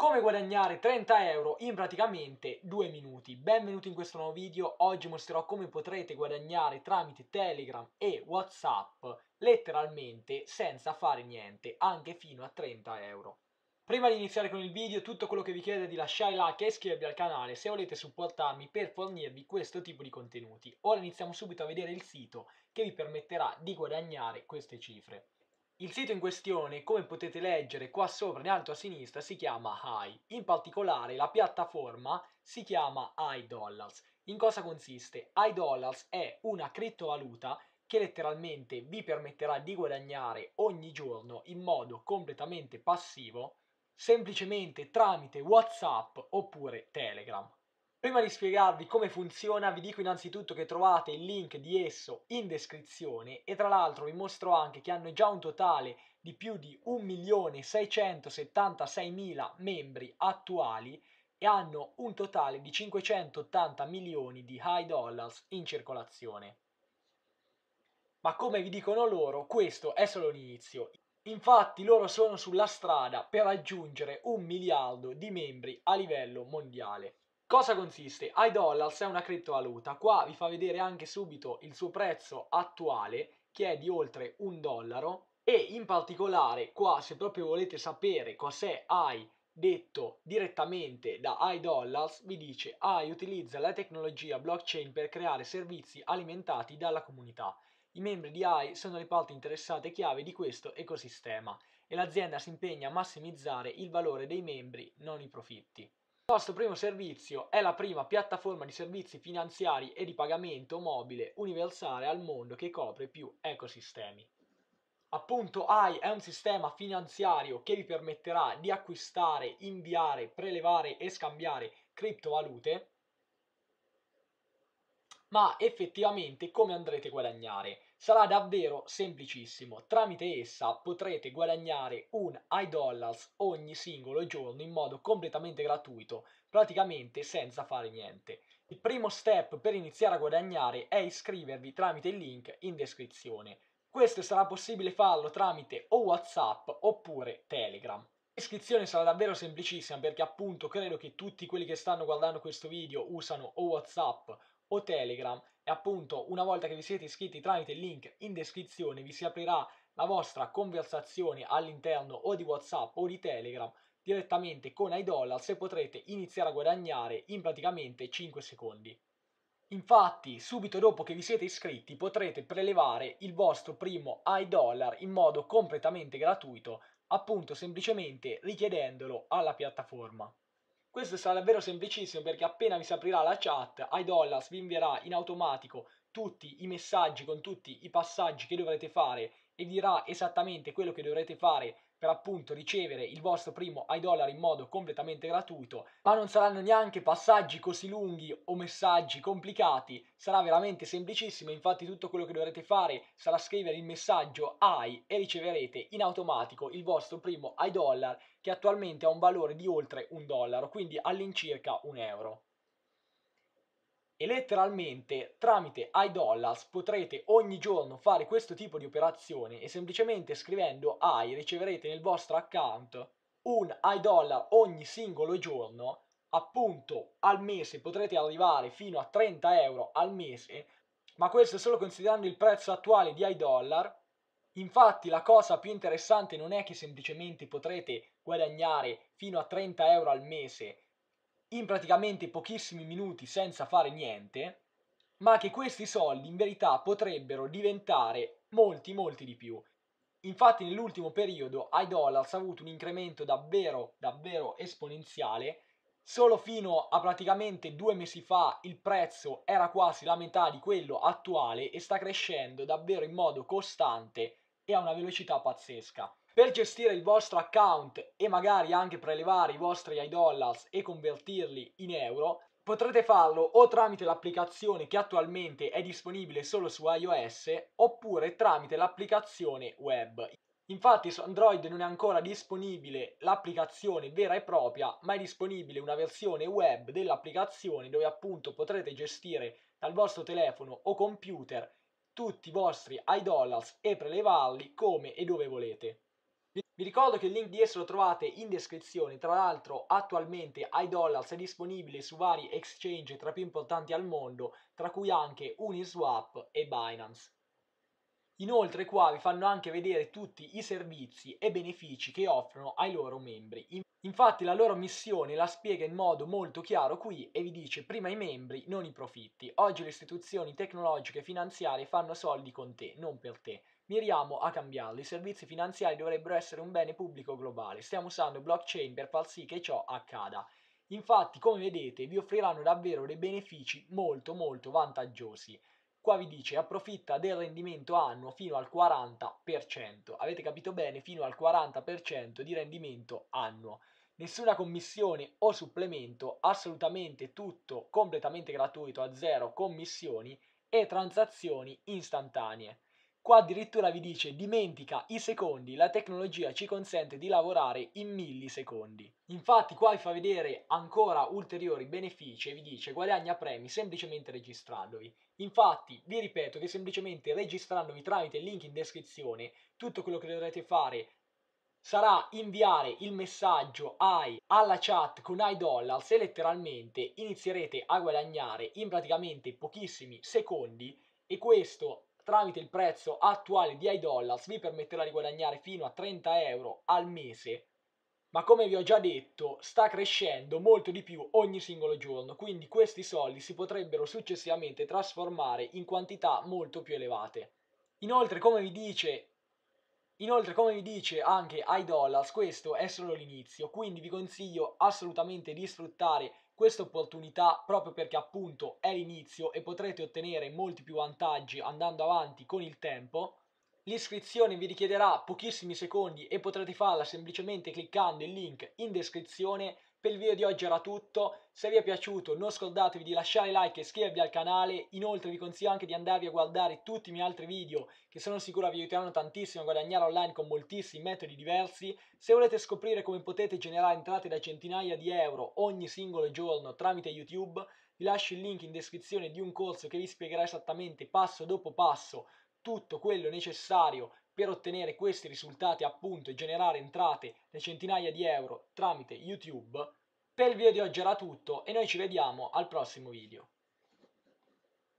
Come guadagnare 30 euro in praticamente due minuti. Benvenuti in questo nuovo video. Oggi mostrerò come potrete guadagnare tramite Telegram e Whatsapp letteralmente senza fare niente, anche fino a 30 euro. Prima di iniziare con il video, tutto quello che vi chiedo è di lasciare like e iscrivervi al canale se volete supportarmi per fornirvi questo tipo di contenuti. Ora iniziamo subito a vedere il sito che vi permetterà di guadagnare queste cifre. Il sito in questione, come potete leggere qua sopra in alto a sinistra, si chiama Hi. In particolare la piattaforma si chiama iDollars. In cosa consiste? iDollars è una criptovaluta che letteralmente vi permetterà di guadagnare ogni giorno in modo completamente passivo semplicemente tramite WhatsApp oppure Telegram. Prima di spiegarvi come funziona vi dico innanzitutto che trovate il link di esso in descrizione e tra l'altro vi mostro anche che hanno già un totale di più di 1.676.000 membri attuali e hanno un totale di 580 milioni di high dollars in circolazione. Ma come vi dicono loro, questo è solo l'inizio. Infatti loro sono sulla strada per raggiungere un miliardo di membri a livello mondiale. Cosa consiste? iDollars è una criptovaluta, qua vi fa vedere anche subito il suo prezzo attuale che è di oltre un dollaro e in particolare qua se proprio volete sapere cos'è AI detto direttamente da iDollars vi dice AI utilizza la tecnologia blockchain per creare servizi alimentati dalla comunità. I membri di AI sono le parti interessate chiave di questo ecosistema e l'azienda si impegna a massimizzare il valore dei membri, non i profitti. Il nostro primo servizio è la prima piattaforma di servizi finanziari e di pagamento mobile universale al mondo che copre più ecosistemi. Appunto AI è un sistema finanziario che vi permetterà di acquistare, inviare, prelevare e scambiare criptovalute ma effettivamente come andrete a guadagnare? Sarà davvero semplicissimo, tramite essa potrete guadagnare un iDollars ogni singolo giorno in modo completamente gratuito, praticamente senza fare niente. Il primo step per iniziare a guadagnare è iscrivervi tramite il link in descrizione. Questo sarà possibile farlo tramite o Whatsapp oppure Telegram. L'iscrizione sarà davvero semplicissima perché appunto credo che tutti quelli che stanno guardando questo video usano o Whatsapp o Telegram e appunto una volta che vi siete iscritti tramite il link in descrizione vi si aprirà la vostra conversazione all'interno o di Whatsapp o di Telegram direttamente con iDollars e potrete iniziare a guadagnare in praticamente 5 secondi. Infatti, subito dopo che vi siete iscritti potrete prelevare il vostro primo iDollar in modo completamente gratuito, appunto semplicemente richiedendolo alla piattaforma. Questo sarà davvero semplicissimo perché appena vi si aprirà la chat, iDollars vi invierà in automatico tutti i messaggi con tutti i passaggi che dovrete fare e dirà esattamente quello che dovrete fare per appunto ricevere il vostro primo iDollar in modo completamente gratuito, ma non saranno neanche passaggi così lunghi o messaggi complicati, sarà veramente semplicissimo, infatti tutto quello che dovrete fare sarà scrivere il messaggio AI e riceverete in automatico il vostro primo iDollar che attualmente ha un valore di oltre un dollaro, quindi all'incirca un euro e letteralmente tramite iDollars potrete ogni giorno fare questo tipo di operazione e semplicemente scrivendo i riceverete nel vostro account un iDollar ogni singolo giorno appunto al mese potrete arrivare fino a 30 euro al mese ma questo solo considerando il prezzo attuale di iDollar. Infatti la cosa più interessante non è che semplicemente potrete guadagnare fino a 30 euro al mese in praticamente pochissimi minuti senza fare niente, ma che questi soldi in verità potrebbero diventare molti molti di più. Infatti nell'ultimo periodo iDollars ha avuto un incremento davvero davvero esponenziale, solo fino a praticamente due mesi fa il prezzo era quasi la metà di quello attuale e sta crescendo davvero in modo costante e a una velocità pazzesca. Per gestire il vostro account e magari anche prelevare i vostri iDollars e convertirli in euro, potrete farlo o tramite l'applicazione che attualmente è disponibile solo su iOS oppure tramite l'applicazione web. Infatti su Android non è ancora disponibile l'applicazione vera e propria, ma è disponibile una versione web dell'applicazione dove appunto potrete gestire dal vostro telefono o computer tutti i vostri iDollars e prelevarli come e dove volete. Vi ricordo che il link di esso lo trovate in descrizione, tra l'altro attualmente iDollars è disponibile su vari exchange tra i più importanti al mondo, tra cui anche Uniswap e Binance. Inoltre qua vi fanno anche vedere tutti i servizi e benefici che offrono ai loro membri. Infatti la loro missione la spiega in modo molto chiaro qui e vi dice prima i membri, non i profitti. Oggi le istituzioni tecnologiche e finanziarie fanno soldi con te, non per te. Miriamo a cambiarlo. I servizi finanziari dovrebbero essere un bene pubblico globale. Stiamo usando blockchain per far sì che ciò accada. Infatti, come vedete, vi offriranno davvero dei benefici molto molto vantaggiosi. Qua vi dice approfitta del rendimento annuo fino al 40%. Avete capito bene? Fino al 40% di rendimento annuo. Nessuna commissione o supplemento, assolutamente tutto completamente gratuito a zero commissioni e transazioni istantanee. Qua addirittura vi dice dimentica i secondi, la tecnologia ci consente di lavorare in millisecondi. Infatti qua vi fa vedere ancora ulteriori benefici e vi dice guadagna premi semplicemente registrandovi. Infatti vi ripeto che semplicemente registrandovi tramite il link in descrizione tutto quello che dovrete fare sarà inviare il messaggio AI alla chat con iDollars e letteralmente inizierete a guadagnare in praticamente pochissimi secondi e questo tramite il prezzo attuale di iDollars vi permetterà di guadagnare fino a 30 euro al mese. Ma come vi ho già detto sta crescendo molto di più ogni singolo giorno quindi questi soldi si potrebbero successivamente trasformare in quantità molto più elevate. Inoltre come vi dice Inoltre, come vi dice anche iDollars, questo è solo l'inizio, quindi vi consiglio assolutamente di sfruttare questa opportunità proprio perché appunto è l'inizio e potrete ottenere molti più vantaggi andando avanti con il tempo. L'iscrizione vi richiederà pochissimi secondi e potrete farla semplicemente cliccando il link in descrizione per il video di oggi era tutto, se vi è piaciuto non scordatevi di lasciare like e iscrivervi al canale, inoltre vi consiglio anche di andarvi a guardare tutti i miei altri video che sono sicuro vi aiuteranno tantissimo a guadagnare online con moltissimi metodi diversi. Se volete scoprire come potete generare entrate da centinaia di euro ogni singolo giorno tramite YouTube, vi lascio il link in descrizione di un corso che vi spiegherà esattamente passo dopo passo tutto quello necessario per ottenere questi risultati appunto e generare entrate da centinaia di euro tramite YouTube. Per il video di oggi era tutto e noi ci vediamo al prossimo video.